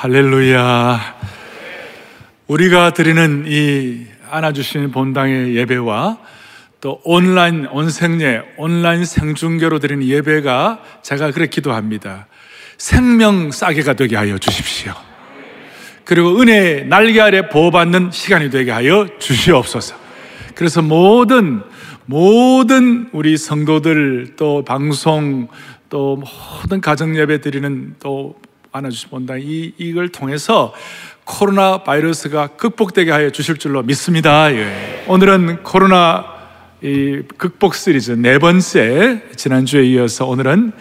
할렐루야. 우리가 드리는 이 안아주시는 본당의 예배와 또 온라인 온생례, 온라인 생중계로 드리는 예배가 제가 그렇게 기도합니다. 생명 싸게가 되게 하여 주십시오. 그리고 은혜 날개 아래 보호받는 시간이 되게 하여 주시옵소서. 그래서 모든 모든 우리 성도들 또 방송 또 모든 가정 예배 드리는 또 안아주시 본다 이 이걸 통해서 코로나 바이러스가 극복되게 하여 주실 줄로 믿습니다. 예. 오늘은 코로나 이 극복 시리즈 네 번째 지난주에 이어서 오늘은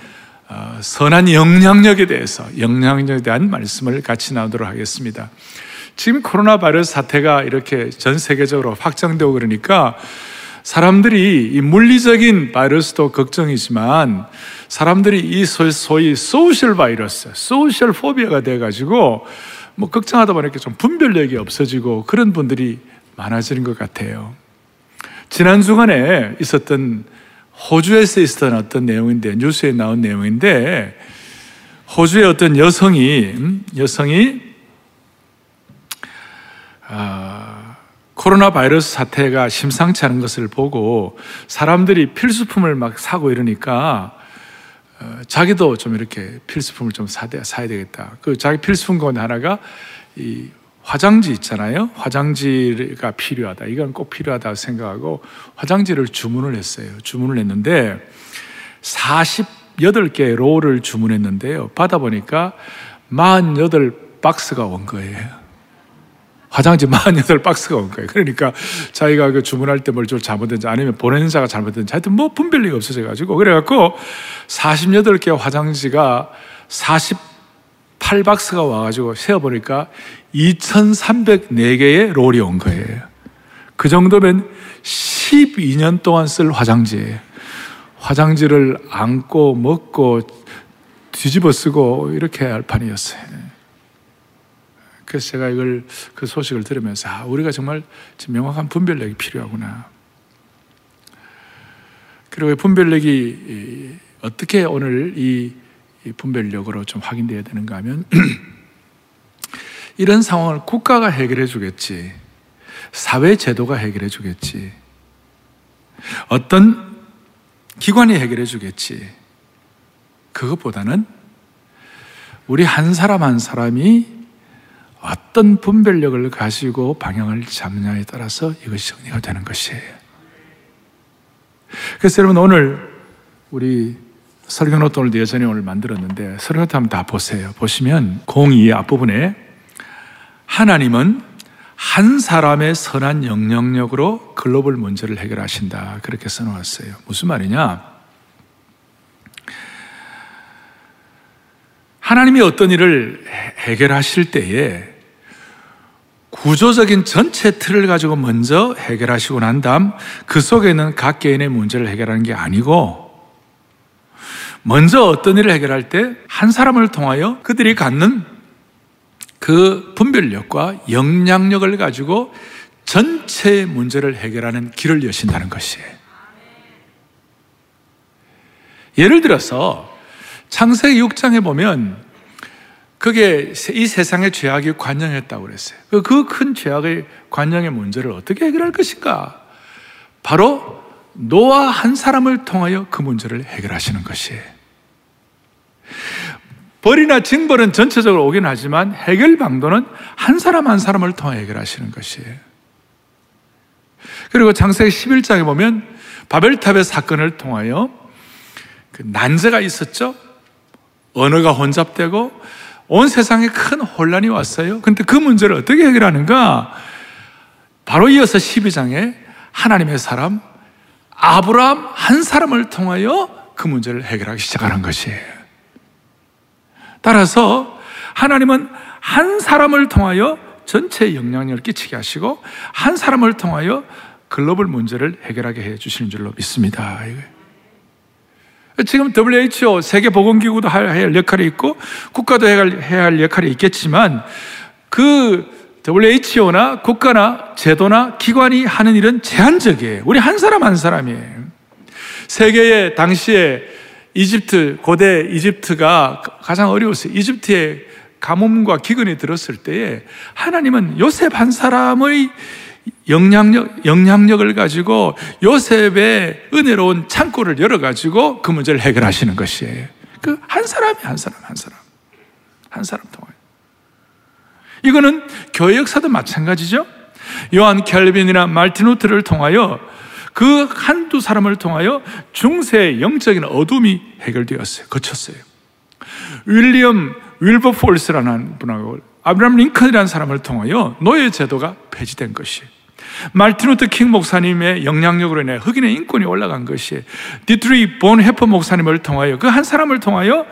어, 선한 영향력에 대해서 영향력에 대한 말씀을 같이 나누도록 하겠습니다. 지금 코로나 바이러스 사태가 이렇게 전 세계적으로 확장되고 그러니까 사람들이 이 물리적인 바이러스도 걱정이지만 사람들이 이 소위 social 바이러스, social phobia가 돼가지고 뭐 걱정하다 보니까 좀 분별력이 없어지고 그런 분들이 많아지는 것 같아요. 지난 주간에 있었던 호주에서 있었던 어떤 내용인데 뉴스에 나온 내용인데 호주의 어떤 여성이 음, 여성이 아, 코로나 바이러스 사태가 심상치 않은 것을 보고 사람들이 필수품을 막 사고 이러니까 어, 자기도 좀 이렇게 필수품을 좀 사야, 되겠다. 그 자기 필수품 가운데 하나가 이 화장지 있잖아요. 화장지가 필요하다. 이건 꼭 필요하다 생각하고 화장지를 주문을 했어요. 주문을 했는데 48개 롤을 주문했는데요. 받아보니까 48박스가 온 거예요. 화장지 48박스가 온 거예요. 그러니까 자기가 그 주문할 때 뭘 좀 잘못된지 아니면 보내는 자가 잘못된지 하여튼 뭐 분별력이 없어져 가지고 그래갖고 48개 화장지가 48박스가 와가지고 세어보니까 2,304개의 롤이 온 거예요. 그 정도면 12년 동안 쓸 화장지예요. 화장지를 안고 먹고 뒤집어 쓰고 이렇게 할 판이었어요. 그래서 제가 이걸 그 소식을 들으면서 아, 우리가 정말 명확한 분별력이 필요하구나. 그리고 분별력이 어떻게 오늘 이 분별력으로 좀 확인돼야 되는가 하면 이런 상황을 국가가 해결해 주겠지. 사회 제도가 해결해 주겠지. 어떤 기관이 해결해 주겠지. 그것보다는 우리 한 사람 한 사람이 어떤 분별력을 가지고 방향을 잡느냐에 따라서 이것이 정리가 되는 것이에요. 그래서 여러분 오늘 우리 설교 노트 오늘 예전에 오늘 만들었는데 설교 노트 한번 다 보세요. 보시면 02 앞부분에 하나님은 한 사람의 선한 영향력으로 글로벌 문제를 해결하신다. 그렇게 써놓았어요. 무슨 말이냐? 하나님이 어떤 일을 해결하실 때에 구조적인 전체 틀을 가지고 먼저 해결하시고 난 다음 그 속에는 각 개인의 문제를 해결하는 게 아니고 먼저 어떤 일을 해결할 때 한 사람을 통하여 그들이 갖는 그 분별력과 영향력을 가지고 전체 문제를 해결하는 길을 여신다는 것이에요. 예를 들어서 창세기 6장에 보면 그게 이 세상의 죄악이 관영했다고 그랬어요. 그 큰 죄악의 관영의 문제를 어떻게 해결할 것인가? 바로 노아 한 사람을 통하여 그 문제를 해결하시는 것이에요. 벌이나 징벌은 전체적으로 오긴 하지만 해결 방도는 한 사람 한 사람을 통해 해결하시는 것이에요. 그리고 창세기 11장에 보면 바벨탑의 사건을 통하여 그 난제가 있었죠. 언어가 혼잡되고 온 세상에 큰 혼란이 왔어요. 근데 그 문제를 어떻게 해결하는가? 바로 이어서 12장에 하나님의 사람 아브라함 한 사람을 통하여 그 문제를 해결하기 시작하는 것이에요. 따라서 하나님은 한 사람을 통하여 전체 영향력을 끼치게 하시고 한 사람을 통하여 글로벌 문제를 해결하게 해 주시는 줄로 믿습니다. 지금 WHO 세계보건기구도 해야 할 역할이 있고 국가도 해야 할 역할이 있겠지만 그 WHO나 국가나 제도나 기관이 하는 일은 제한적이에요. 우리 한 사람 한 사람이에요. 세계의 당시에 이집트, 고대 이집트가 가장 어려웠어요. 이집트의 가뭄과 기근이 들었을 때에 하나님은 요셉 한 사람의 영향력, 영향력을 가지고 요셉의 은혜로운 창고를 열어가지고 그 문제를 해결하시는 것이에요. 그 한 사람이 한 사람, 한 사람. 한 사람 통하여. 이거는 교회 역사도 마찬가지죠. 요한 칼빈이나 마틴 루터를 통하여 그 한두 사람을 통하여 중세의 영적인 어둠이 해결되었어요. 걷혔어요. 윌리엄 윌버포스라는 분하고 아브라함 링컨이라는 사람을 통하여 노예 제도가 폐지된 것이 마틴 루터 킹 목사님의 영향력으로 인해 흑인의 인권이 올라간 것이 디트리히 본회퍼 목사님을 통하여 그 한 사람을 통하여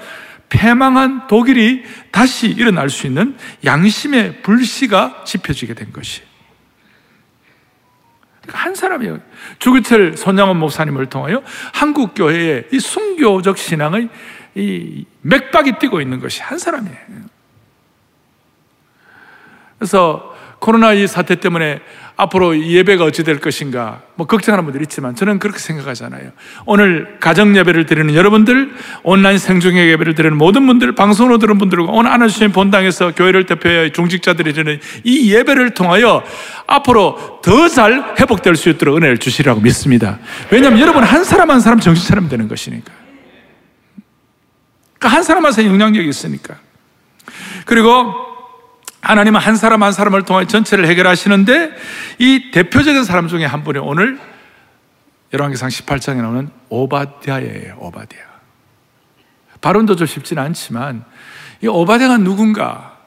패망한 독일이 다시 일어날 수 있는 양심의 불씨가 지펴지게 된 것이 한 사람이에요. 주기철 손양원 목사님을 통하여 한국 교회의 이 순교적 신앙의 이 맥박이 뛰고 있는 것이 한 사람이에요. 그래서 코로나 이 사태 때문에 앞으로 예배가 어찌 될 것인가 뭐 걱정하는 분들 있지만 저는 그렇게 생각하잖아요. 오늘 가정 예배를 드리는 여러분들, 온라인 생중 예배를 드리는 모든 분들, 방송으로 들은 분들과 오늘 안아주신 본당에서 교회를 대표해 중직자들이 드리는 이 예배를 통하여 앞으로 더 잘 회복될 수 있도록 은혜를 주시라고 믿습니다. 왜냐하면 여러분 한 사람 한 사람 정신 차리면 되는 것이니까. 그러니까 한 사람 한 사람 영향력이 있으니까. 그리고 하나님은 한 사람 한 사람을 통해 전체를 해결하시는데 이 대표적인 사람 중에 한 분이 오늘 열왕기상 18장에 나오는 오바댜예요. 오바댜. 발음도 좀 쉽지는 않지만 이 오바댜가 누군가?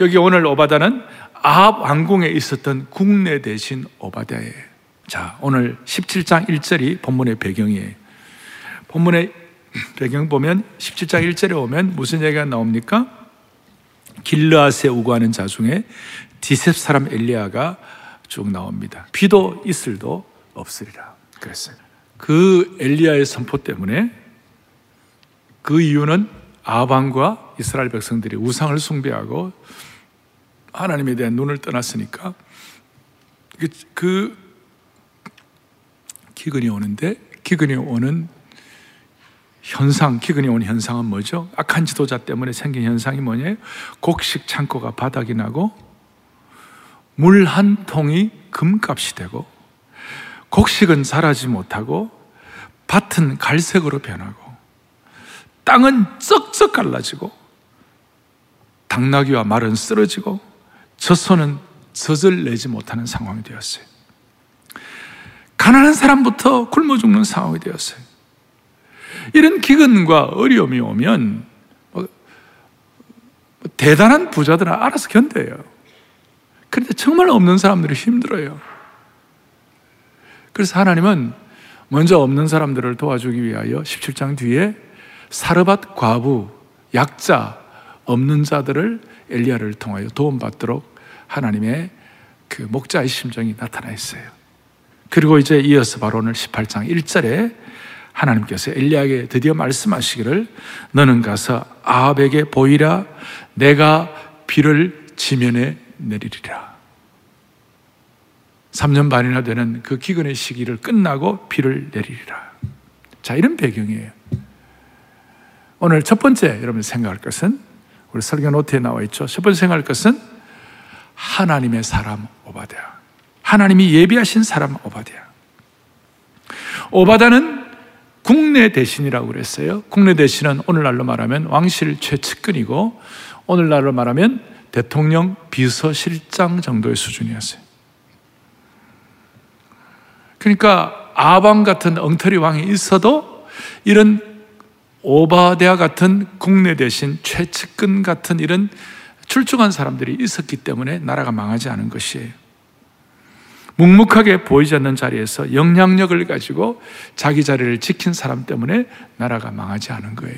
여기 오늘 오바다는 아합 왕궁에 있었던 국내 대신 오바댜예요. 자, 오늘 17장 1절이 본문의 배경이에요. 본문의 배경 보면 17장 1절에 오면 무슨 얘기가 나옵니까? 길르앗에 우거하는 자 중에 디셉 사람 엘리야가 쭉 나옵니다. 비도 있을도 없으리라. 그랬어요. 그 엘리야의 선포 때문에 그 이유는 아방과 이스라엘 백성들이 우상을 숭배하고 하나님에 대한 눈을 떠났으니까 그, 그 기근이 오는데 기근이 오는 현상, 기근이 온 현상은 뭐죠? 악한 지도자 때문에 생긴 현상이 뭐냐요? 곡식 창고가 바닥이 나고 물 한 통이 금값이 되고 곡식은 자라지 못하고 밭은 갈색으로 변하고 땅은 쩍쩍 갈라지고 당나귀와 말은 쓰러지고 젖소는 젖을 내지 못하는 상황이 되었어요. 가난한 사람부터 굶어 죽는 상황이 되었어요. 이런 기근과 어려움이 오면 뭐 대단한 부자들은 알아서 견뎌요. 그런데 정말 없는 사람들이 힘들어요. 그래서 하나님은 먼저 없는 사람들을 도와주기 위하여 17장 뒤에 사르밧 과부, 약자, 없는 자들을 엘리야를 통하여 도움받도록 하나님의 그 목자의 심정이 나타나 있어요. 그리고 이제 이어서 바로 오늘 18장 1절에 하나님께서 엘리야에게 드디어 말씀하시기를 너는 가서 아합에게 보이라 내가 비를 지면에 내리리라. 3년 반이나 되는 그 기근의 시기를 끝나고 비를 내리리라. 자, 이런 배경이에요. 오늘 첫 번째 여러분 생각할 것은 우리 설교 노트에 나와 있죠. 첫 번째 생각할 것은 하나님의 사람 오바댜. 하나님이 예비하신 사람 오바댜. 오바다는 국내 대신이라고 그랬어요. 국내 대신은 오늘날로 말하면 왕실 최측근이고 오늘날로 말하면 대통령 비서실장 정도의 수준이었어요. 그러니까 아방 같은 엉터리 왕이 있어도 이런 오바데아 같은 국내 대신 최측근 같은 이런 출중한 사람들이 있었기 때문에 나라가 망하지 않은 것이에요. 묵묵하게 보이지 않는 자리에서 영향력을 가지고 자기 자리를 지킨 사람 때문에 나라가 망하지 않은 거예요.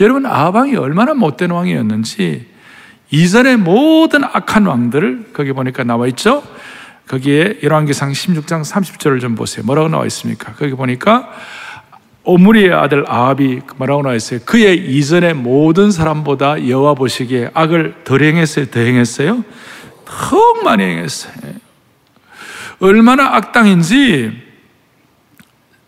여러분, 아방이 얼마나 못된 왕이었는지 이전의 모든 악한 왕들을 거기 보니까 나와 있죠? 거기에 열왕기상 16장 30절을 좀 보세요. 뭐라고 나와 있습니까? 거기 보니까 오므리의 아들 아합이 뭐라고 나와 있어요? 그의 이전의 모든 사람보다 여호와 보시기에 악을 덜 행했어요? 더 행했어요? 더 많이 행했어요. 얼마나 악당인지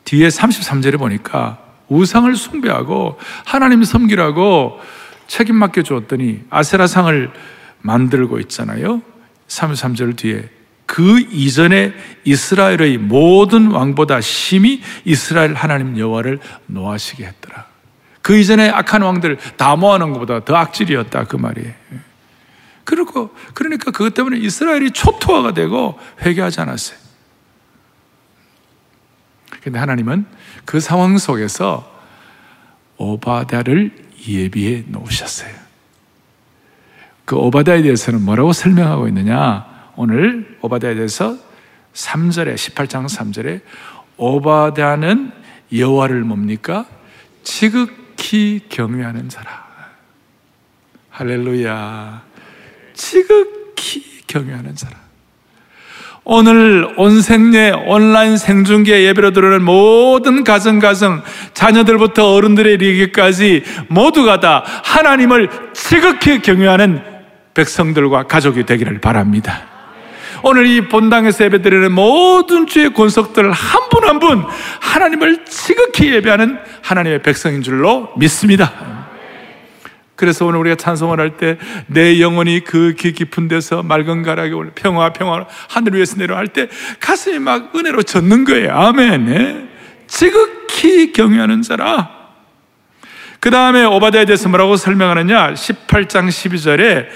뒤에 33절에 보니까 우상을 숭배하고 하나님 섬기라고 책임 맡겨 주었더니 아세라상을 만들고 있잖아요. 33절 뒤에 그 이전에 이스라엘의 모든 왕보다 심히 이스라엘 하나님 여호와를 노하시게 했더라. 그 이전에 악한 왕들 다 모아놓은 것보다 더 악질이었다 그 말이에요. 그리고 그러니까 그것 때문에 이스라엘이 초토화가 되고 회개하지 않았어요. 근데 하나님은 그 상황 속에서 오바다를 예비해 놓으셨어요. 그 오바다에 대해서는 뭐라고 설명하고 있느냐? 오늘 오바다에 대해서 3절에 18장 3절에 오바다는 여호와를 뭡니까? 지극히 경외하는 자라. 할렐루야. 지극히 경외하는 자라. 오늘 온생례 온라인 생중계 예배로 들어오는 모든 가정 가정 자녀들부터 어른들의 리기까지 모두가 다 하나님을 지극히 경외하는 백성들과 가족이 되기를 바랍니다. 오늘 이 본당에서 예배드리는 모든 주의 권속들 한분 한 분 하나님을 지극히 예배하는 하나님의 백성인 줄로 믿습니다. 그래서 오늘 우리가 찬송을 할 때 내 영혼이 그 깊은 데서 맑은 가락에 올라 평화 평화 하늘 위에서 내려갈 때 가슴이 막 은혜로 젖는 거예요. 아멘. 네. 지극히 경외하는 자라. 그 다음에 오바다에 대해서 뭐라고 설명하느냐? 18장 12절에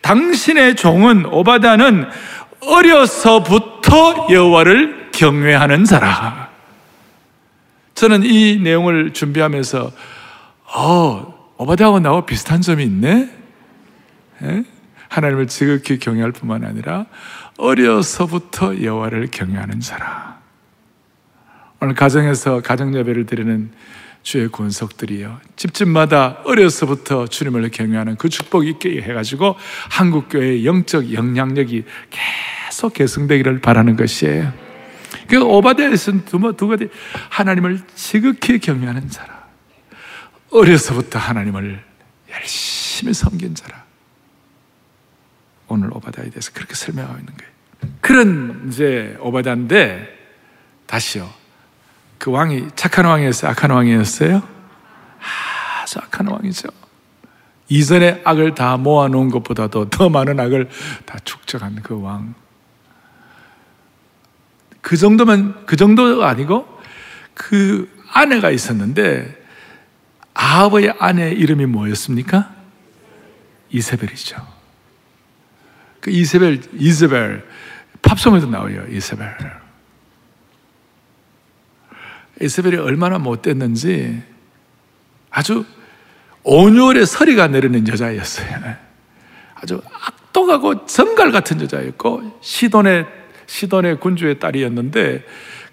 당신의 종은 오바다는 어려서부터 여호와를 경외하는 자라. 저는 이 내용을 준비하면서 어, 오바다하고 나와 비슷한 점이 있네? 에? 예? 하나님을 지극히 경외할 뿐만 아니라 어려서부터 여호와를 경외하는 자라. 오늘 가정에서 가정 예배를 드리는 주의 권속들이요. 집집마다 어려서부터 주님을 경외하는 그 축복 있게 해가지고 한국 교회의 영적 영향력이 계속 계승되기를 바라는 것이에요. 그 오바데에서는 두, 두 가지 하나님을 지극히 경외하는 자라. 어려서부터 하나님을 열심히 섬긴 자라. 오늘 오바다에 대해서 그렇게 설명하고 있는 거예요. 그런 이제 오바다인데 다시요. 그 왕이 착한 왕이었어요? 악한 왕이었어요? 아주 악한 왕이죠. 이전에 악을 다 모아놓은 것보다도 더 많은 악을 다 축적한 그 왕. 그 정도면, 그 정도가 아니고 그 아내가 있었는데 아합의 아내 이름이 뭐였습니까? 이세벨이죠. 그 이세벨, 이세벨, 팝송에도 나와요, 이세벨. 이세벨이 얼마나 못됐는지 아주 온유월의 서리가 내리는 여자였어요. 아주 악독하고 정갈 같은 여자였고, 시돈의, 시돈의 군주의 딸이었는데,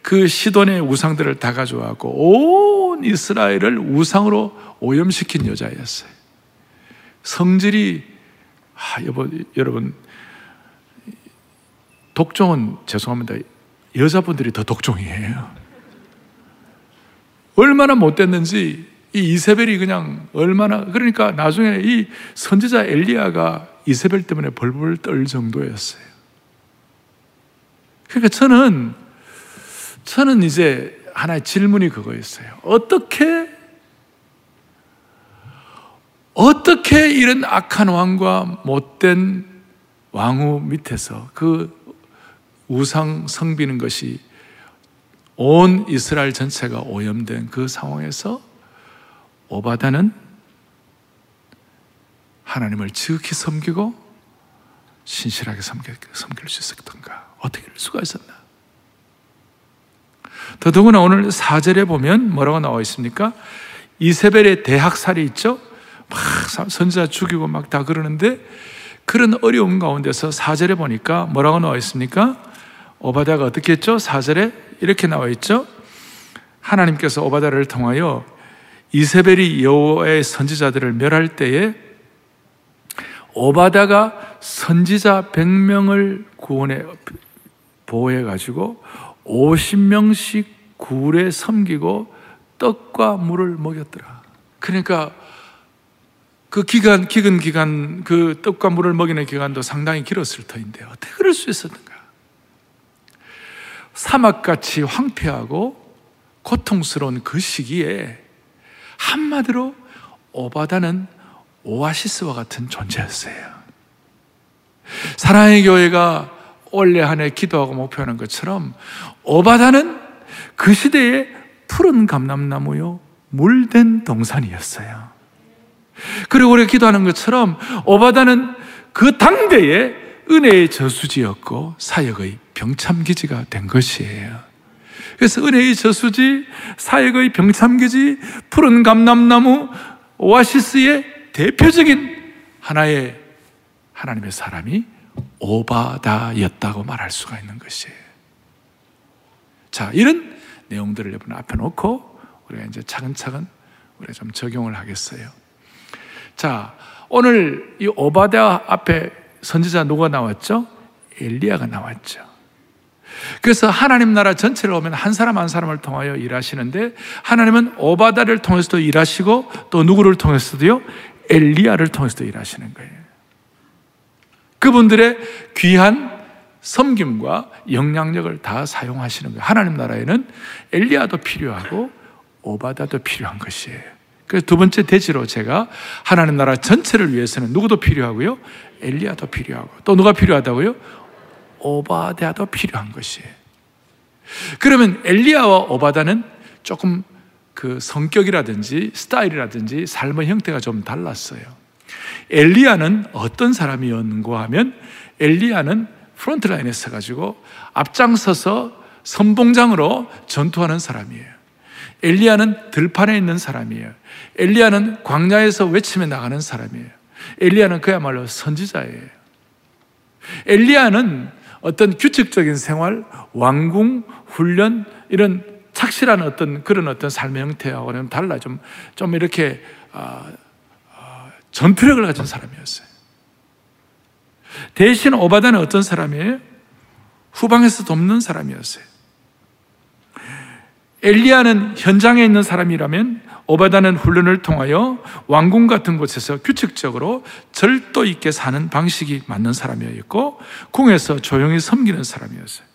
그 시돈의 우상들을 다 가져와고 온 이스라엘을 우상으로 오염시킨 여자였어요. 성질이 아, 여보, 여러분 독종은 죄송합니다. 여자분들이 더 독종이에요. 얼마나 못됐는지 이 이세벨이 그냥 얼마나 그러니까 나중에 이 선지자 엘리야가 이세벨 때문에 벌벌 떨 정도였어요. 그러니까 저는 저는 이제 하나의 질문이 그거였어요. 어떻게, 어떻게 이런 악한 왕과 못된 왕후 밑에서 그 우상 성비는 것이 온 이스라엘 전체가 오염된 그 상황에서 오바다는 하나님을 지극히 섬기고 신실하게 섬길, 수 있었던가? 어떻게 할 수가 있었나? 더더구나 오늘 4절에 보면 뭐라고 나와 있습니까? 이세벨의 대학살이 있죠? 막 선지자 죽이고 막 다 그러는데 그런 어려운 가운데서 4절에 보니까 뭐라고 나와 있습니까? 오바다가 어떻게 했죠? 4절에 이렇게 나와 있죠? 하나님께서 오바다를 통하여 이세벨이 여호와의 선지자들을 멸할 때에 오바다가 선지자 100명을 구원해 보호해 가지고 50명씩 굴에 섬기고 떡과 물을 먹였더라. 그러니까 그 기간, 기근 기간, 그 떡과 물을 먹이는 기간도 상당히 길었을 터인데 어떻게 그럴 수 있었는가? 사막같이 황폐하고 고통스러운 그 시기에 한마디로 오바다는 오아시스와 같은 존재였어요. 사랑의 교회가 올해 한 해 기도하고 목표하는 것처럼 오바다는 그 시대의 푸른 감람나무요 물된 동산이었어요. 그리고 우리가 기도하는 것처럼 오바다는 그 당대의 은혜의 저수지였고 사역의 병참기지가 된 것이에요. 그래서 은혜의 저수지, 사역의 병참기지, 푸른 감람나무, 오아시스의 대표적인 하나의 하나님의 사람이 오바다였다고 말할 수가 있는 것이에요. 자, 이런 내용들을 여러분 앞에 놓고 우리가 이제 차근차근 우리가 좀 적용을 하겠어요. 자, 오늘 이 오바다 앞에 선지자 누가 나왔죠? 엘리야가 나왔죠. 그래서 하나님 나라 전체를 오면 한 사람 한 사람을 통하여 일하시는데 하나님은 오바다를 통해서도 일하시고 또 누구를 통해서도요? 엘리야를 통해서도 일하시는 거예요. 그분들의 귀한 섬김과 영향력을 다 사용하시는 거예요. 하나님 나라에는 엘리야도 필요하고 오바다도 필요한 것이에요. 그래서 두 번째 대지로 제가 하나님 나라 전체를 위해서는 누구도 필요하고요. 엘리야도 필요하고 또 누가 필요하다고요? 오바다도 필요한 것이에요. 그러면 엘리야와 오바다는 조금 그 성격이라든지 스타일이라든지 삶의 형태가 좀 달랐어요. 엘리야는 어떤 사람이었는가 하면 엘리야는 프론트라인에 서가지고 앞장서서 선봉장으로 전투하는 사람이에요. 엘리야는 들판에 있는 사람이에요. 엘리야는 광야에서 외치며 나가는 사람이에요. 엘리야는 그야말로 선지자예요. 엘리야는 어떤 규칙적인 생활, 왕궁, 훈련, 이런 착실한 어떤 그런 어떤 삶의 형태하고는 달라 좀, 좀 이렇게, 어, 어, 전투력을 가진 사람이었어요. 대신 오바다는 어떤 사람이에요? 후방에서 돕는 사람이었어요. 엘리야는 현장에 있는 사람이라면 오바다는 훈련을 통하여 왕궁 같은 곳에서 규칙적으로 절도 있게 사는 방식이 맞는 사람이었고 궁에서 조용히 섬기는 사람이었어요.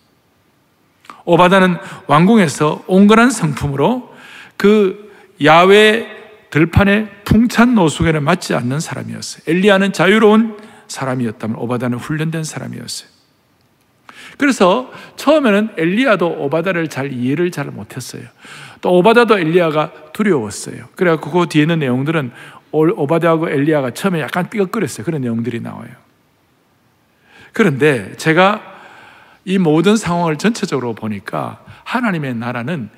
오바다는 왕궁에서 온건한 성품으로 그 야외 들판의 풍찬 노숙에는 맞지 않는 사람이었어요. 엘리야는 자유로운 사람이었다면 오바다는 훈련된 사람이었어요. 그래서 처음에는 엘리야도 오바다를 잘 이해를 잘 못했어요. 또 오바다도 엘리야가 두려웠어요. 그래갖고 그 뒤에 있는 내용들은 오바다하고 엘리야가 처음에 약간 삐걱거렸어요. 그런 내용들이 나와요. 그런데 제가 이 모든 상황을 전체적으로 보니까 하나님의 나라는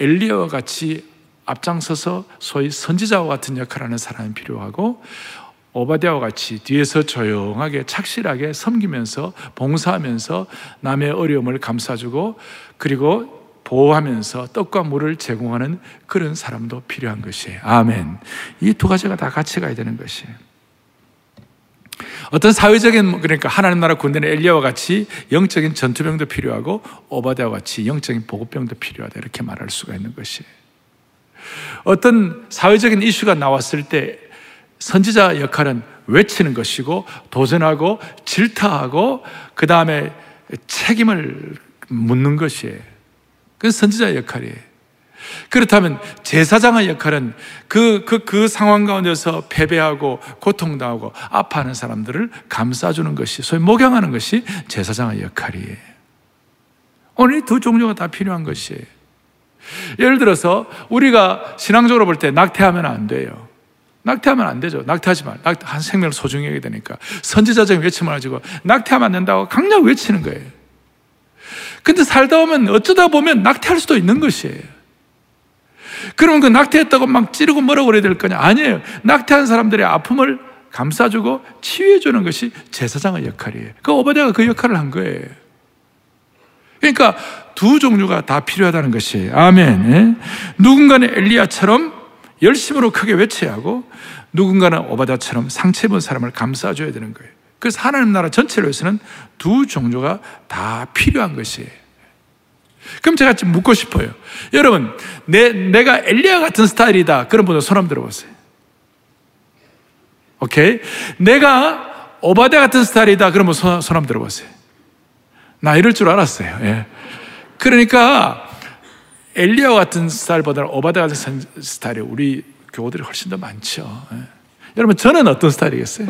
엘리야와 같이 앞장서서 소위 선지자와 같은 역할을 하는 사람이 필요하고 오바디아와 같이 뒤에서 조용하게 착실하게 섬기면서 봉사하면서 남의 어려움을 감싸주고 그리고 보호하면서 떡과 물을 제공하는 그런 사람도 필요한 것이에요. 아멘. 이 두 가지가 다 같이 가야 되는 것이에요. 어떤 사회적인 그러니까 하나님 나라 군대는 엘리야와 같이 영적인 전투병도 필요하고 오바디아와 같이 영적인 보급병도 필요하다 이렇게 말할 수가 있는 것이에요. 어떤 사회적인 이슈가 나왔을 때 선지자 역할은 외치는 것이고 도전하고 질타하고 그 다음에 책임을 묻는 것이에요. 그 선지자 역할이에요. 그렇다면 제사장의 역할은 그, 그, 그 상황 가운데서 패배하고 고통당하고 아파하는 사람들을 감싸주는 것이, 소위 목양하는 것이 제사장의 역할이에요. 오늘 두 종류가 다 필요한 것이에요. 예를 들어서 우리가 신앙적으로 볼 때 낙태하면 안 돼요. 낙태하면 안 되죠. 낙태하지 말. 낙태, 한 생명을 소중히 해야 되니까. 선지자적인 외침을 가지고 낙태하면 안 된다고 강력 외치는 거예요. 근데 살다 보면 어쩌다 보면 낙태할 수도 있는 것이에요. 그러면 그 낙태했다고 막 찌르고 뭐라고 그래야 될 거냐? 아니에요. 낙태한 사람들의 아픔을 감싸주고 치유해주는 것이 제사장의 역할이에요. 그 오바댜가 그 역할을 한 거예요. 그러니까 두 종류가 다 필요하다는 것이에요. 아멘. 예? 누군가는 엘리야처럼 열심으로 크게 외쳐야 하고 누군가는 오바다처럼 상처 입은 사람을 감싸줘야 되는 거예요. 그래서 하나님 나라 전체를 위해서는 두 종류가 다 필요한 것이에요. 그럼 제가 좀 묻고 싶어요. 여러분, 내, 내가 엘리야 같은 스타일이다. 그런 분들 손 한번 들어보세요. 오케이? 내가 오바데 같은 스타일이다. 그러면 손, 손 한번 들어보세요. 나 이럴 줄 알았어요. 예. 그러니까 엘리야 같은 스타일보다는 오바데 같은 스타일이 우리 교우들이 훨씬 더 많죠. 예. 여러분, 저는 어떤 스타일이겠어요?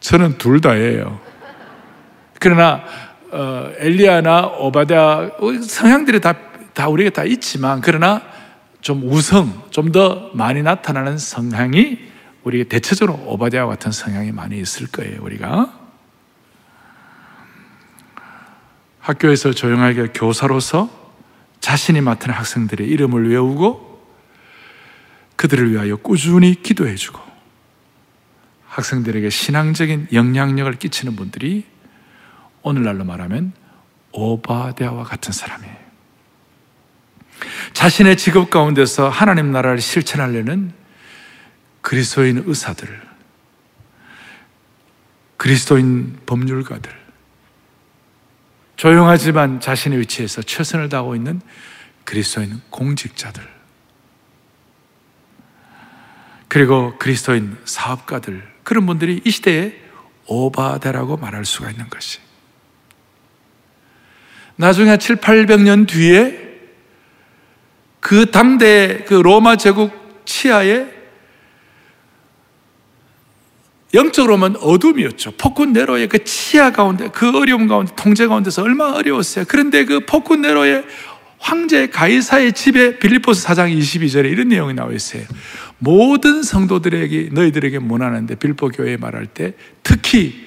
저는 둘 다예요. 그러나 어, 엘리야나 오바댜 성향들이 다, 다 우리가 다 있지만 그러나 좀 우성, 좀 더 많이 나타나는 성향이 우리 대체적으로 오바댜와 같은 성향이 많이 있을 거예요. 우리가 학교에서 조용하게 교사로서 자신이 맡은 학생들의 이름을 외우고 그들을 위하여 꾸준히 기도해 주고 학생들에게 신앙적인 영향력을 끼치는 분들이 오늘날로 말하면 오바댜와 같은 사람이에요. 자신의 직업 가운데서 하나님 나라를 실천하려는 그리스도인 의사들, 그리스도인 법률가들, 조용하지만 자신의 위치에서 최선을 다하고 있는 그리스도인 공직자들, 그리고 그리스도인 사업가들, 그런 분들이 이 시대에 오바데라고 말할 수가 있는 것이. 나중에 7, 800년 뒤에 그 당대 그 로마 제국 치하에 영적으로 보면 어둠이었죠. 폭군 네로의 그 치하 가운데, 그 어려움 가운데, 통제 가운데서 얼마나 어려웠어요. 그런데 그 폭군 네로의 황제 가이사의 집에 빌리포스 4장 22절에 이런 내용이 나와 있어요. 모든 성도들에게 너희들에게 문하는데 빌보 교회 말할 때 특히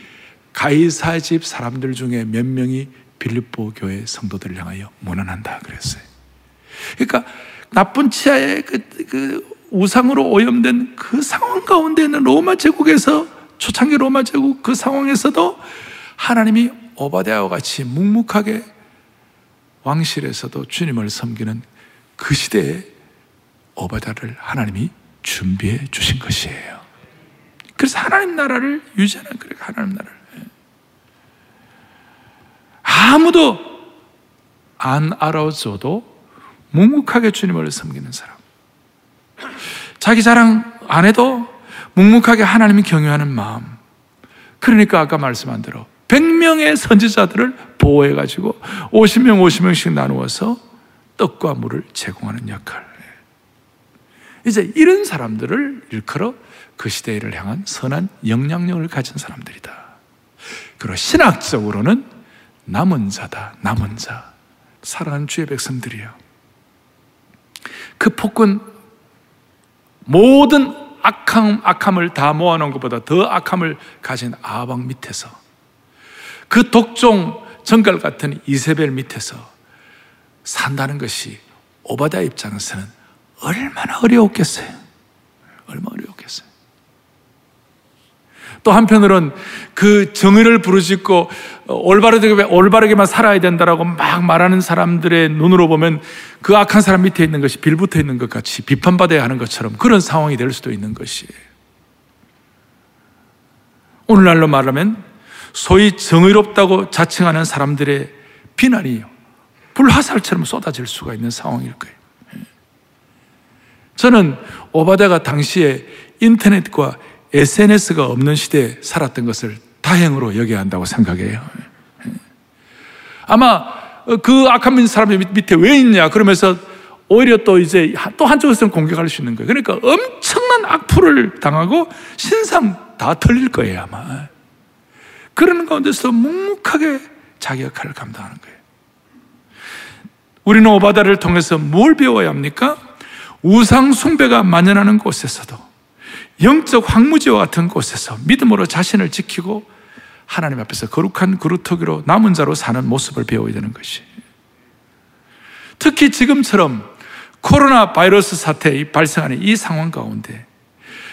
가이사 집 사람들 중에 몇 명이 빌립보 교회 성도들을 향하여 문안한다 그랬어요. 그러니까 나쁜 치하의 그, 그 우상으로 오염된 그 상황 가운데 있는 로마 제국에서 초창기 로마 제국 그 상황에서도 하나님이 오바데아와 같이 묵묵하게 왕실에서도 주님을 섬기는 그 시대에 오바다를 하나님이 준비해 주신 것이에요. 그래서 하나님 나라를 유지하는 그래 하나님 나라를 아무도 안 알아줘도 묵묵하게 주님을 섬기는 사람. 자기 자랑 안 해도 묵묵하게 하나님이 경외하는 마음. 그러니까 아까 말씀한 대로 100명의 선지자들을 보호해 가지고 50명, 50명씩 나누어서 떡과 물을 제공하는 역할. 이제 이런 사람들을 일컬어 그 시대를 향한 선한 영향력을 가진 사람들이다. 그리고 신학적으로는 남은 자다, 남은 자. 사랑하는 주의 백성들이요. 그 폭군 모든 악함, 악함을 다 모아놓은 것보다 더 악함을 가진 아방 밑에서 그 독종 정갈 같은 이세벨 밑에서 산다는 것이 오바다 입장에서는 얼마나 어려웠겠어요. 얼마나 어려웠겠어요. 또 한편으론 그 정의를 부르짖고 올바르게, 올바르게만 살아야 된다라고 막 말하는 사람들의 눈으로 보면 그 악한 사람 밑에 있는 것이 빌붙어 있는 것 같이 비판받아야 하는 것처럼 그런 상황이 될 수도 있는 것이에요. 오늘날로 말하면 소위 정의롭다고 자칭하는 사람들의 비난이 불화살처럼 쏟아질 수가 있는 상황일 거예요. 저는 오바다가 당시에 인터넷과 SNS가 없는 시대에 살았던 것을 다행으로 여겨야 한다고 생각해요. 아마 그 악한 사람의 밑에 왜 있냐 그러면서 오히려 또 이제 또 한쪽에서는 공격할 수 있는 거예요. 그러니까 엄청난 악플을 당하고 신상 다 털릴 거예요, 아마. 그런 가운데서 묵묵하게 자기 역할을 감당하는 거예요. 우리는 오바다를 통해서 뭘 배워야 합니까? 우상 숭배가 만연하는 곳에서도 영적 황무지와 같은 곳에서 믿음으로 자신을 지키고 하나님 앞에서 거룩한 그루터기로 남은 자로 사는 모습을 배워야 되는 것이. 특히 지금처럼 코로나 바이러스 사태 발생하는 이 상황 가운데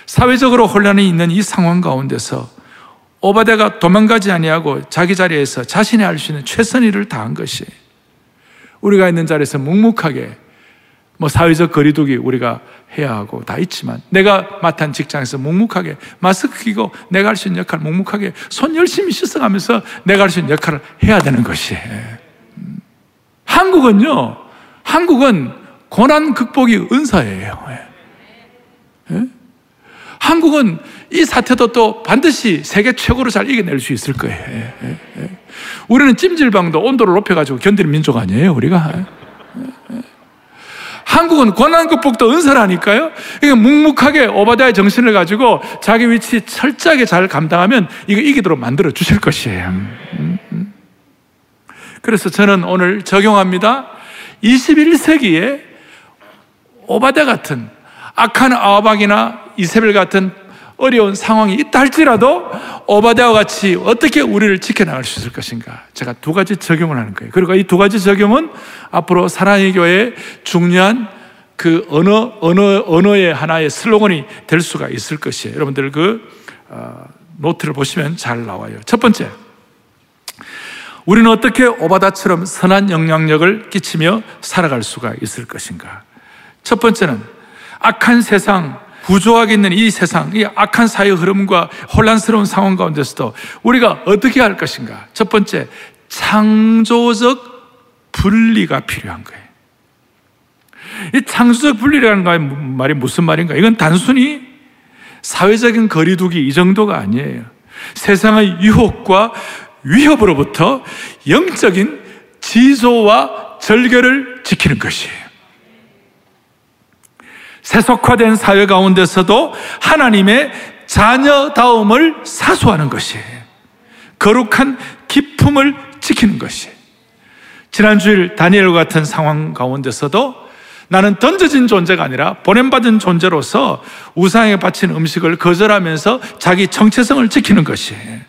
사회적으로 혼란이 있는 이 상황 가운데서 오바데가 도망가지 아니하고 자기 자리에서 자신이 할 수 있는 최선의 일을 다한 것이 우리가 있는 자리에서 묵묵하게 뭐 사회적 거리두기 우리가 해야 하고 다 있지만 내가 맡은 직장에서 묵묵하게 마스크 끼고 내가 할 수 있는 역할을 묵묵하게 손 열심히 씻어가면서 내가 할 수 있는 역할을 해야 되는 것이 음. 한국은요 한국은 고난 극복이 은사예요 예? 한국은 이 사태도 또 반드시 세계 최고로 잘 이겨낼 수 있을 거예요. 예, 예, 예. 우리는 찜질방도 온도를 높여가지고 견디는 민족 아니에요, 우리가. 한국은 고난 극복도 은사라니까요. 이게 묵묵하게 오바다의 정신을 가지고 자기 위치 철저하게 잘 감당하면 이거 이기도록 만들어 주실 것이에요. 음, 음. 그래서 저는 오늘 적용합니다. 21세기에 오바다 같은 악한 아합이나 이세벨 같은 어려운 상황이 있다 할지라도 오바다와 같이 어떻게 우리를 지켜나갈 수 있을 것인가. 제가 두 가지 적용을 하는 거예요. 그리고 이 두 가지 적용은 앞으로 사랑의 교회의 중요한 그 언어, 언어, 언어의 하나의 슬로건이 될 수가 있을 것이에요. 여러분들 그, 어, 노트를 보시면 잘 나와요. 첫 번째. 우리는 어떻게 오바다처럼 선한 영향력을 끼치며 살아갈 수가 있을 것인가? 첫 번째는 악한 세상, 부조하게 있는 이 세상, 이 악한 사회 흐름과 혼란스러운 상황 가운데서도 우리가 어떻게 할 것인가? 첫 번째, 창조적 분리가 필요한 거예요. 이 창조적 분리라는 말이 무슨 말인가? 이건 단순히 사회적인 거리두기 이 정도가 아니에요. 세상의 유혹과 위협으로부터 영적인 지조와 절개를 지키는 것이에요. 세속화된 사회 가운데서도 하나님의 자녀다움을 사수하는 것이에요. 거룩한 기품을 지키는 것이에요. 지난 주일 다니엘 같은 상황 가운데서도 나는 던져진 존재가 아니라 보냄받은 존재로서 우상에 바친 음식을 거절하면서 자기 정체성을 지키는 것이에요.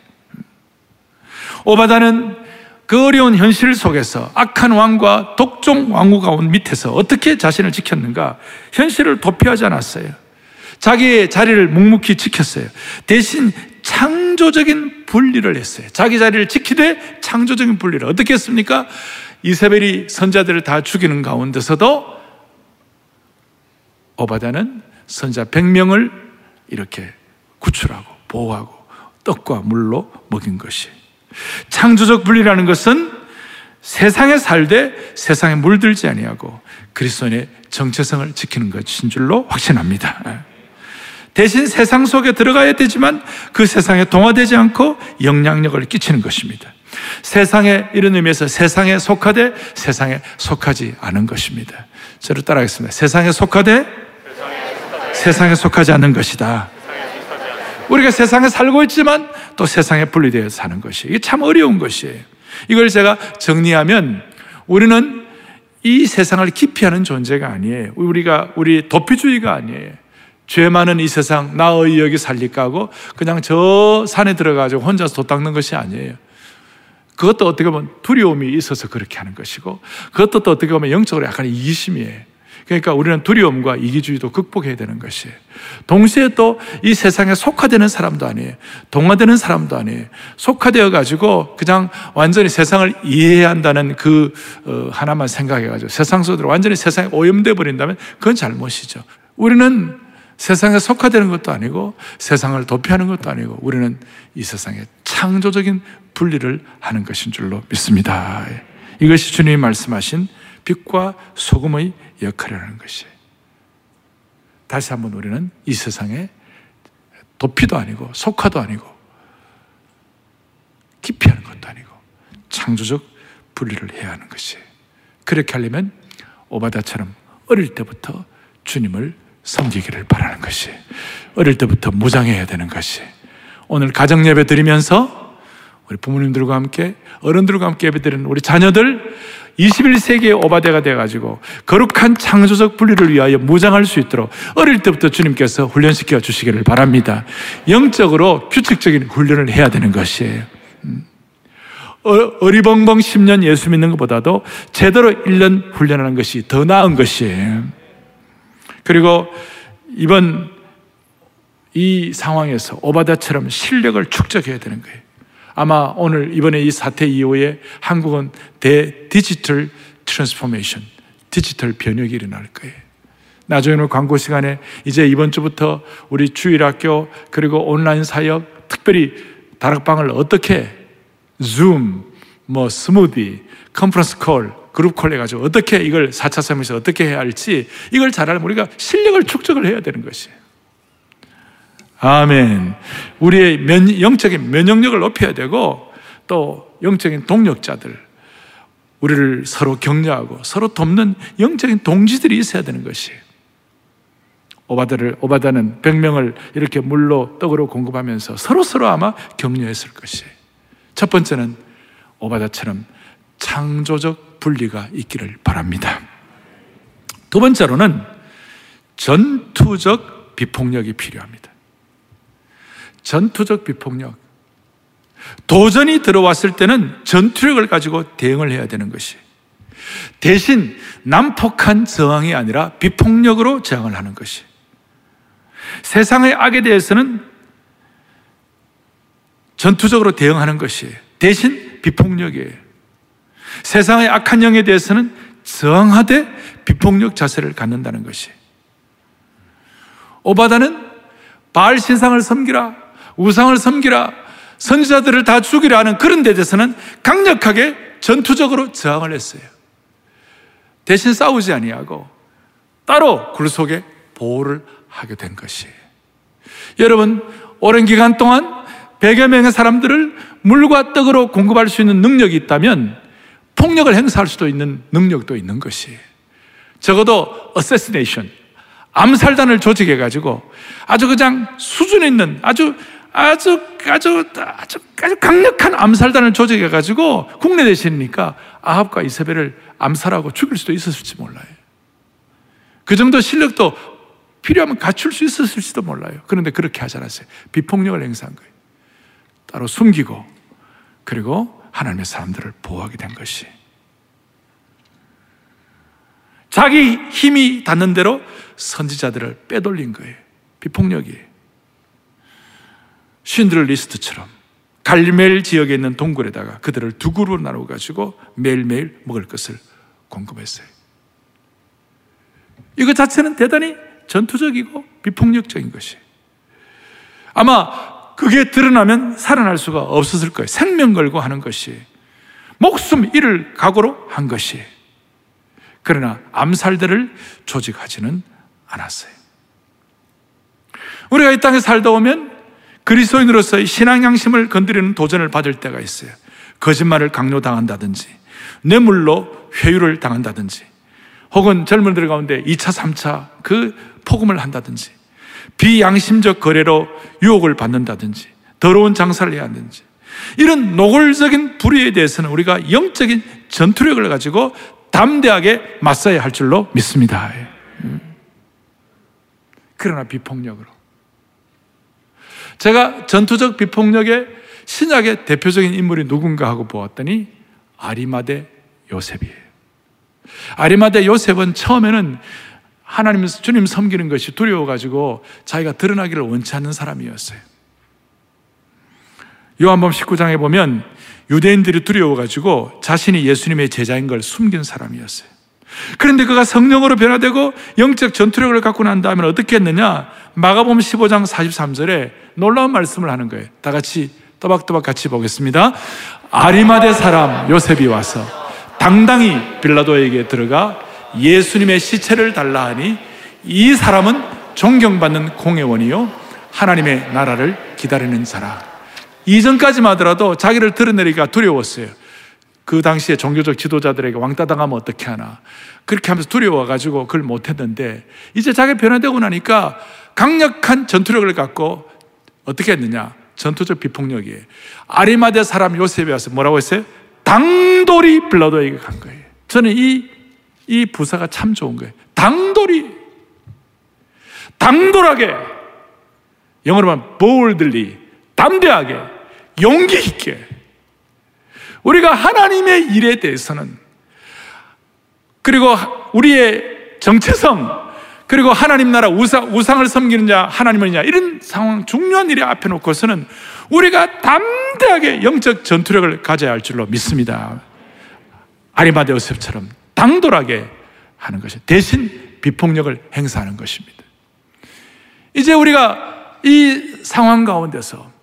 오바다는 그 어려운 현실 속에서 악한 왕과 독종 왕후가 온 밑에서 어떻게 자신을 지켰는가? 현실을 도피하지 않았어요. 자기의 자리를 묵묵히 지켰어요. 대신 창조적인 분리를 했어요. 자기 자리를 지키되 창조적인 분리를 어떻게 했습니까? 이세벨이 선자들을 다 죽이는 가운데서도 오바다는 선자 100명을 이렇게 구출하고 보호하고 떡과 물로 먹인 것이 창조적 분리라는 것은 세상에 살되 세상에 물들지 아니하고 그리스도인의 정체성을 지키는 것인 줄로 확신합니다. 대신 세상 속에 들어가야 되지만 그 세상에 동화되지 않고 영향력을 끼치는 것입니다. 세상에 이런 의미에서 세상에 속하되 세상에 속하지 않은 것입니다. 저를 따라하겠습니다. 세상에 속하되 세상에 속하지 않는 것이다. 우리가 세상에 살고 있지만 또 세상에 분리되어 사는 것이 이게 참 어려운 것이에요. 이걸 제가 정리하면 우리는 이 세상을 기피하는 존재가 아니에요. 우리가 우리 도피주의가 아니에요. 죄 많은 이 세상 나의 여기 살릴까 하고 그냥 저 산에 들어가지고 혼자서 도 닦는 것이 아니에요. 그것도 어떻게 보면 두려움이 있어서 그렇게 하는 것이고 그것도 또 어떻게 보면 영적으로 약간 이기심이에요. 그러니까 우리는 두려움과 이기주의도 극복해야 되는 것이에요. 동시에 또 이 세상에 속화되는 사람도 아니에요. 동화되는 사람도 아니에요. 속화되어 가지고 그냥 완전히 세상을 이해해야 한다는 그 어, 하나만 생각해 가지고 세상 속으로 완전히 세상에 오염돼 버린다면 그건 잘못이죠. 우리는 세상에 속화되는 것도 아니고 세상을 도피하는 것도 아니고 우리는 이 세상에 창조적인 분리를 하는 것인 줄로 믿습니다. 이것이 주님이 말씀하신 빛과 소금의 역할이라는 것이. 다시 한번 우리는 이 세상에 도피도 아니고 속화도 아니고 기피하는 것도 아니고 창조적 분리를 해야 하는 것이. 그렇게 하려면 오바다처럼 어릴 때부터 주님을 섬기기를 바라는 것이. 어릴 때부터 무장해야 되는 것이. 오늘 가정 예배 드리면서 우리 부모님들과 함께 어른들과 함께 예배 드리는 우리 자녀들 21세기의 오바데가 되어가지고 거룩한 창조적 분리를 위하여 무장할 수 있도록 어릴 때부터 주님께서 훈련시켜 주시기를 바랍니다. 영적으로 규칙적인 훈련을 해야 되는 것이에요. 음. 어리벙벙 10년 예수 믿는 것보다도 제대로 1년 훈련하는 것이 더 나은 것이에요. 그리고 이번 이 상황에서 오바댜처럼 실력을 축적해야 되는 거예요. 아마 오늘 이번에 이 사태 이후에 한국은 대 디지털 transformation, 디지털 변혁이 일어날 거예요. 나중에는 광고 시간에 이제 이번 주부터 우리 주일학교 그리고 온라인 사역 특별히 다락방을 어떻게 줌, 뭐 스무디, 컨퍼런스 콜, 그룹 콜 해가지고 어떻게 이걸 4차 세미에서 어떻게 해야 할지 이걸 잘하려면 우리가 실력을 축적을 해야 되는 것이에요. 아멘. 우리의 면, 영적인 면역력을 높여야 되고 또 영적인 동력자들, 우리를 서로 격려하고 서로 돕는 영적인 동지들이 있어야 되는 것이에요. 오바다를, 오바다는 100명을 이렇게 물로 떡으로 공급하면서 서로 서로 아마 격려했을 것이에요. 첫 번째는 오바다처럼 창조적 분리가 있기를 바랍니다. 두 번째로는 전투적 비폭력이 필요합니다. 전투적 비폭력. 도전이 들어왔을 때는 전투력을 가지고 대응을 해야 되는 것이 대신 난폭한 저항이 아니라 비폭력으로 저항을 하는 것이 세상의 악에 대해서는 전투적으로 대응하는 것이 대신 비폭력이에요. 세상의 악한 영에 대해서는 저항하되 비폭력 자세를 갖는다는 것이 오바다는 바알 신상을 섬기라 우상을 섬기라 선지자들을 다 죽이려 하는 그런 데 대해서는 강력하게 전투적으로 저항을 했어요. 대신 싸우지 아니하고 따로 굴 속에 보호를 하게 된 것이에요. 여러분, 오랜 기간 동안 100여 명의 사람들을 물과 떡으로 공급할 수 있는 능력이 있다면 폭력을 행사할 수도 있는 능력도 있는 것이에요. 적어도 어세시네이션, 암살단을 조직해 가지고 아주 그냥 수준 있는 아주 아주 아주 아주 아주 강력한 암살단을 조직해 가지고 국내 대신이니까 아합과 이세벨을 암살하고 죽일 수도 있었을지 몰라요. 그 정도 실력도 필요하면 갖출 수 있었을지도 몰라요. 그런데 그렇게 하지 않았어요. 비폭력을 행사한 거예요. 따로 숨기고 그리고 하나님의 사람들을 보호하게 된 것이. 자기 힘이 닿는 대로 선지자들을 빼돌린 거예요. 비폭력이에요. 신들 리스트처럼 갈멜 지역에 있는 동굴에다가 그들을 두 그룹으로 나누어 가지고 매일매일 먹을 것을 공급했어요. 이거 자체는 대단히 전투적이고 비폭력적인 것이. 아마 그게 드러나면 살아날 수가 없었을 거예요. 생명 걸고 하는 것이. 목숨 잃을 각오로 한 것이. 그러나 암살들을 조직하지는 않았어요. 우리가 이 땅에 살다 오면 그리스도인으로서의 신앙 양심을 건드리는 도전을 받을 때가 있어요. 거짓말을 강요당한다든지, 뇌물로 회유를 당한다든지, 혹은 젊은들 가운데 2차, 3차 그 폭음을 한다든지, 비양심적 거래로 유혹을 받는다든지, 더러운 장사를 해야 하든지, 이런 노골적인 불의에 대해서는 우리가 영적인 전투력을 가지고 담대하게 맞서야 할 줄로 믿습니다. 음. 그러나 비폭력으로. 제가 전투적 비폭력의 신약의 대표적인 인물이 누군가 하고 보았더니 아리마대 요셉이에요. 아리마대 요셉은 처음에는 하나님 주님 섬기는 것이 두려워가지고 자기가 드러나기를 원치 않는 사람이었어요. 요한복음 19장에 보면 유대인들이 두려워가지고 자신이 예수님의 제자인 걸 숨긴 사람이었어요. 그런데 그가 성령으로 변화되고 영적 전투력을 갖고 난 다음에 어떻게 했느냐? 마가복음 15장 43절에 놀라운 말씀을 하는 거예요. 다 같이 또박또박 같이 보겠습니다. 아리마대 사람 요셉이 와서 당당히 빌라도에게 들어가 예수님의 시체를 달라 하니 이 사람은 존경받는 공회원이요 하나님의 나라를 기다리는 자라. 이전까지만 하더라도 자기를 드러내기가 두려웠어요. 그 당시에 종교적 지도자들에게 왕따 당하면 어떻게 하나. 그렇게 하면서 두려워가지고 그걸 못했는데, 이제 자기가 변화되고 나니까 강력한 전투력을 갖고 어떻게 했느냐? 전투적 비폭력이에요. 아리마대 사람 요셉이 와서 뭐라고 했어요? 당돌이 빌라도에게 간 거예요. 저는 이, 이 부사가 참 좋은 거예요. 당돌이. 당돌하게. 영어로 하면 boldly. 담대하게. 용기 있게. 우리가 하나님의 일에 대해서는 그리고 우리의 정체성 그리고 하나님 나라 우상, 우상을 섬기는 자 하나님이냐 이런 상황 중요한 일에 앞에 놓고서는 우리가 담대하게 영적 전투력을 가져야 할 줄로 믿습니다. 아리마데 요셉처럼 당돌하게 하는 것이 대신 비폭력을 행사하는 것입니다. 이제 우리가 이 상황 가운데서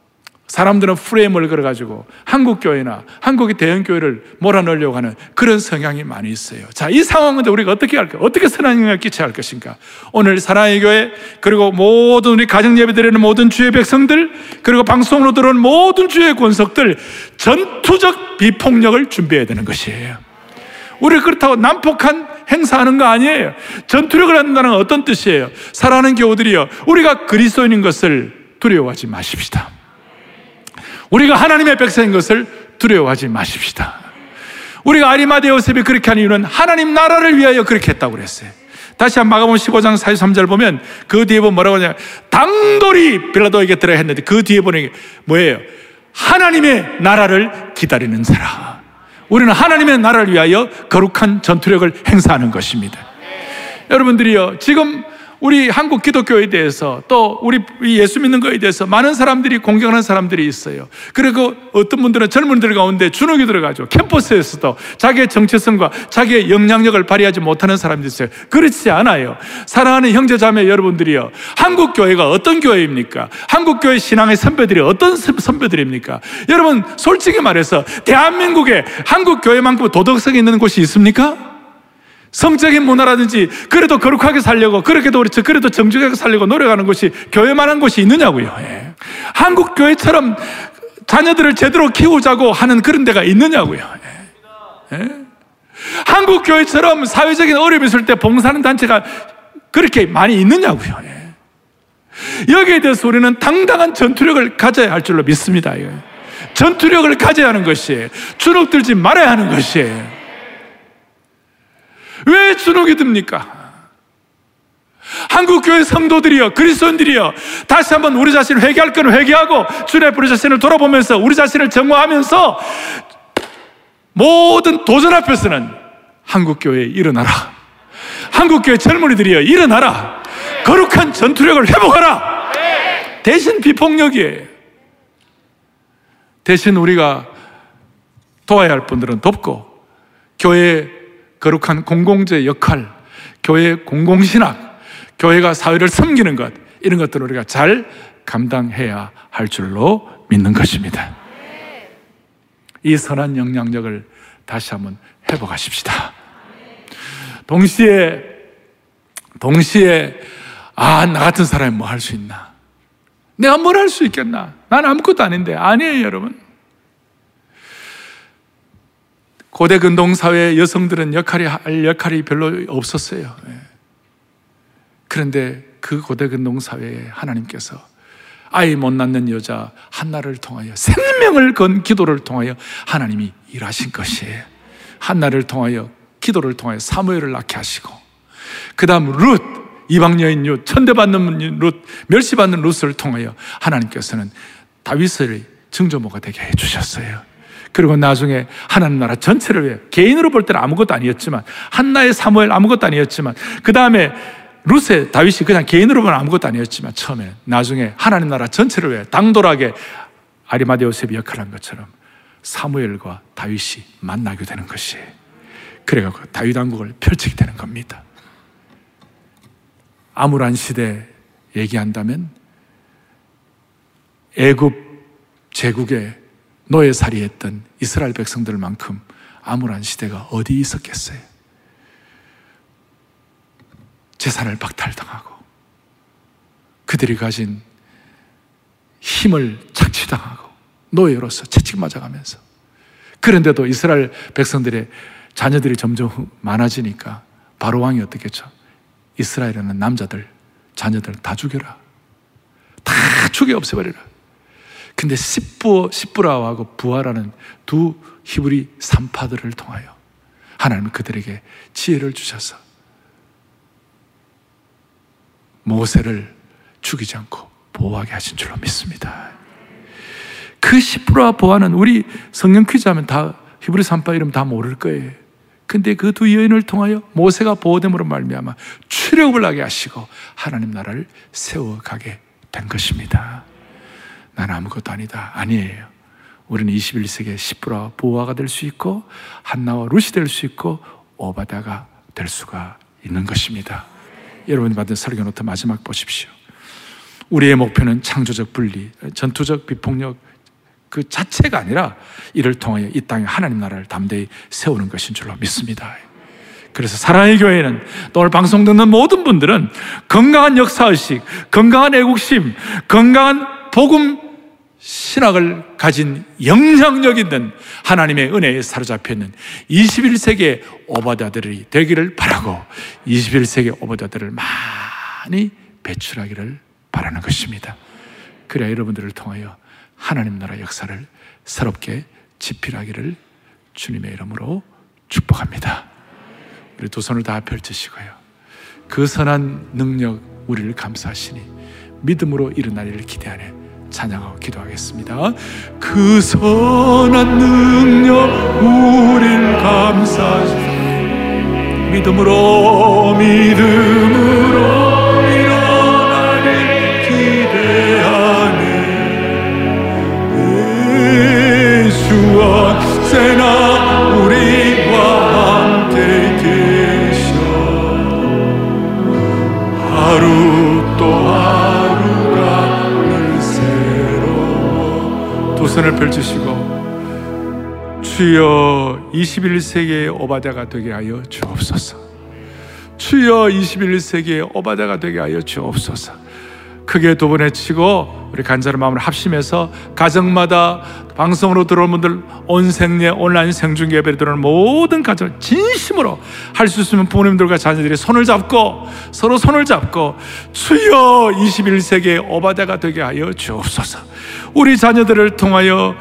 사람들은 프레임을 걸어가지고 한국 교회나 한국의 대형 교회를 몰아넣으려고 하는 그런 성향이 많이 있어요. 자, 이 상황인데 우리가 어떻게 할까? 어떻게 선한 영향을 끼쳐야 할 것인가? 오늘 사랑의 교회 그리고 모든 우리 가정 예배 드리는 모든 주의 백성들 그리고 방송으로 들어온 모든 주의 권석들 전투적 비폭력을 준비해야 되는 것이에요. 우리를 그렇다고 난폭한 행사하는 거 아니에요. 전투력을 한다는 건 어떤 뜻이에요? 사랑하는 교우들이요. 우리가 그리스도인인 것을 두려워하지 마십시다. 우리가 하나님의 백성인 것을 두려워하지 마십시다. 우리가 아리마대 요셉이 그렇게 한 이유는 하나님 나라를 위하여 그렇게 했다고 그랬어요. 다시 한 마가복음 15장 43절 보면 그 뒤에 보면 뭐라고 하냐 당돌이 빌라도에게 들어 했는데 그 뒤에 게 뭐예요? 하나님의 나라를 기다리는 사람. 우리는 하나님의 나라를 위하여 거룩한 전투력을 행사하는 것입니다. 여러분들이요, 지금 우리 한국 기독교에 대해서 또 우리 예수 믿는 거에 대해서 많은 사람들이 공경하는 사람들이 있어요. 그리고 어떤 분들은 젊은들 가운데 주눅이 들어가죠. 캠퍼스에서도 자기의 정체성과 자기의 영향력을 발휘하지 못하는 사람들이 있어요. 그렇지 않아요. 사랑하는 형제 자매 여러분들이요. 한국 교회가 어떤 교회입니까? 한국 교회 신앙의 선배들이 어떤 선배들입니까? 여러분 솔직히 말해서 대한민국에 한국 교회만큼 도덕성이 있는 곳이 있습니까? 성적인 문화라든지 그래도 거룩하게 살려고 그렇게도 그렇죠. 그래도 정직하게 살려고 노력하는 곳이 교회만한 곳이 있느냐고요. 예. 한국 교회처럼 자녀들을 제대로 키우자고 하는 그런 데가 있느냐고요. 예. 예. 한국 교회처럼 사회적인 어려움이 있을 때 봉사하는 단체가 그렇게 많이 있느냐고요. 예. 여기에 대해서 우리는 당당한 전투력을 가져야 할 줄로 믿습니다. 예. 전투력을 가져야 하는 것이에요. 주눅 들지 말아야 하는 것이에요. 왜 주눅이 듭니까? 한국 교회 성도들이여, 그리스도인들이여, 다시 한번 우리 자신을 회개할 건 회개하고, 주의 우리 자신을 돌아보면서, 우리 자신을 정화하면서, 모든 도전 앞에서는 한국 교회에 일어나라. 한국 교회 젊은이들이여, 일어나라. 거룩한 전투력을 회복하라. 대신 비폭력이에요. 대신 우리가 도와야 할 분들은 돕고, 교회 거룩한 공공재 역할, 교회 공공신학, 교회가 사회를 섬기는 것, 이런 것들을 우리가 잘 감당해야 할 줄로 믿는 것입니다. 이 선한 영향력을 다시 한번 회복하십시다. 동시에, 동시에, 아, 나 같은 사람이 뭐 할 수 있나? 내가 뭘 할 수 있겠나? 난 아무것도 아닌데. 아니에요, 여러분. 고대 근동 사회 여성들은 역할이 할 역할이 별로 없었어요. 예. 그런데 그 고대 근동 사회에 하나님께서 아이 못 낳는 여자 한나를 통하여 생명을 건 기도를 통하여 하나님이 일하신 것이에요. 한나를 통하여 기도를 통하여 사무엘을 낳게 하시고 그다음 룻 이방 여인 룻 천대받는 룻 멸시받는 룻을 통하여 하나님께서는 다윗을 증조모가 되게 해 주셨어요. 그리고 나중에 하나님 나라 전체를 위해 개인으로 볼 때는 아무것도 아니었지만 한나의 사무엘 아무것도 아니었지만 그 다음에 루세 다윗이 그냥 개인으로 보면 아무것도 아니었지만 처음에 나중에 하나님 나라 전체를 위해 당돌하게 아리마데 요셉이 역할을 한 것처럼 사무엘과 다윗이 만나게 되는 것이 그래갖고 다윗 왕국을 펼치게 되는 겁니다. 아무란 시대 얘기한다면 애굽 제국의 노예살이 했던 이스라엘 백성들만큼 암울한 시대가 어디 있었겠어요? 재산을 박탈당하고 그들이 가진 힘을 착취당하고 노예로서 채찍 맞아가면서 그런데도 이스라엘 백성들의 자녀들이 점점 많아지니까 바로 왕이 어떻게 했죠? 이스라엘에는 남자들, 자녀들 다 죽여라. 다 죽여 없애버리라. 근데 시부, 시부라하고 부하라는 두 히브리 산파들을 통하여 하나님은 그들에게 지혜를 주셔서 모세를 죽이지 않고 보호하게 하신 줄로 믿습니다. 그 시부라 보아는 우리 성경 퀴즈 하면 다 히브리 산파 이름 다 모를 거예요. 근데 그 두 여인을 통하여 모세가 보호됨으로 말미암아 출애굽을 하게 하시고 하나님 나라를 세워가게 된 것입니다. 난 아무것도 아니다. 아니에요. 우리는 21세기의 시프라 보아가 될 수 있고 한나와 룻이 될수 있고 오바댜가 될 수가 있는 것입니다. 여러분이 받은 설교 노트 마지막 보십시오. 우리의 목표는 창조적 분리, 전투적 비폭력 그 자체가 아니라 이를 통하여 이 땅에 하나님 나라를 담대히 세우는 것인 줄로 믿습니다. 그래서 사랑의 교회는 또 오늘 방송 듣는 모든 분들은 건강한 역사의식, 건강한 애국심, 건강한 복음 신학을 가진 영향력 있는 하나님의 은혜에 사로잡혀 있는 21세기의 오바다들이 되기를 바라고 21세기 오바다들을 많이 배출하기를 바라는 것입니다. 그래야 여러분들을 통하여 하나님 나라 역사를 새롭게 집필하기를 주님의 이름으로 축복합니다. 우리 두 손을 다 펼치시고요. 그 선한 능력 우리를 감사하시니 믿음으로 일어나리를 기대하네. 찬양하고 기도하겠습니다. 그 선한 능력 우리를 감사하시니 믿음으로 믿음으로 손을 펼치시고 주여 21세기의 오바다가 되게 하여 주옵소서. 주여 21세기의 오바다가 되게 하여 주옵소서. 크게 두번 외치고 우리 간절한 마음을 합심해서 가정마다 방송으로 들어온 분들 온생례 온라인 생중계 예배를 들어오는 모든 가정 진심으로 할 수 있으면 부모님들과 자녀들이 손을 잡고 서로 손을 잡고 주여 21세기의 오바다가 되게 하여 주옵소서 우리 자녀들을 통하여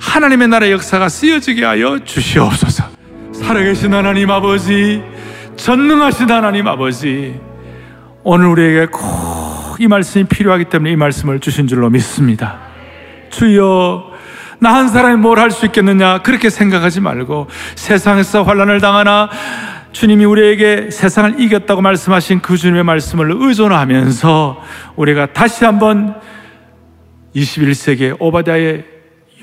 하나님의 나라의 역사가 쓰여지게 하여 주시옵소서 살아계신 하나님 아버지 전능하신 하나님 아버지 오늘 우리에게 꼭 이 말씀이 필요하기 때문에 이 말씀을 주신 줄로 믿습니다. 주여, 나 한 사람이 뭘 할 수 있겠느냐 그렇게 생각하지 말고 세상에서 환란을 당하나 주님이 우리에게 세상을 이겼다고 말씀하신 그 주님의 말씀을 의존하면서 우리가 다시 한번 21세기의 오바다의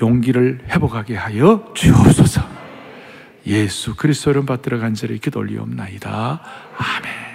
용기를 회복하게 하여 주옵소서. 예수 그리스도를 받들어 간절히 기도 올리옵나이다. 아멘.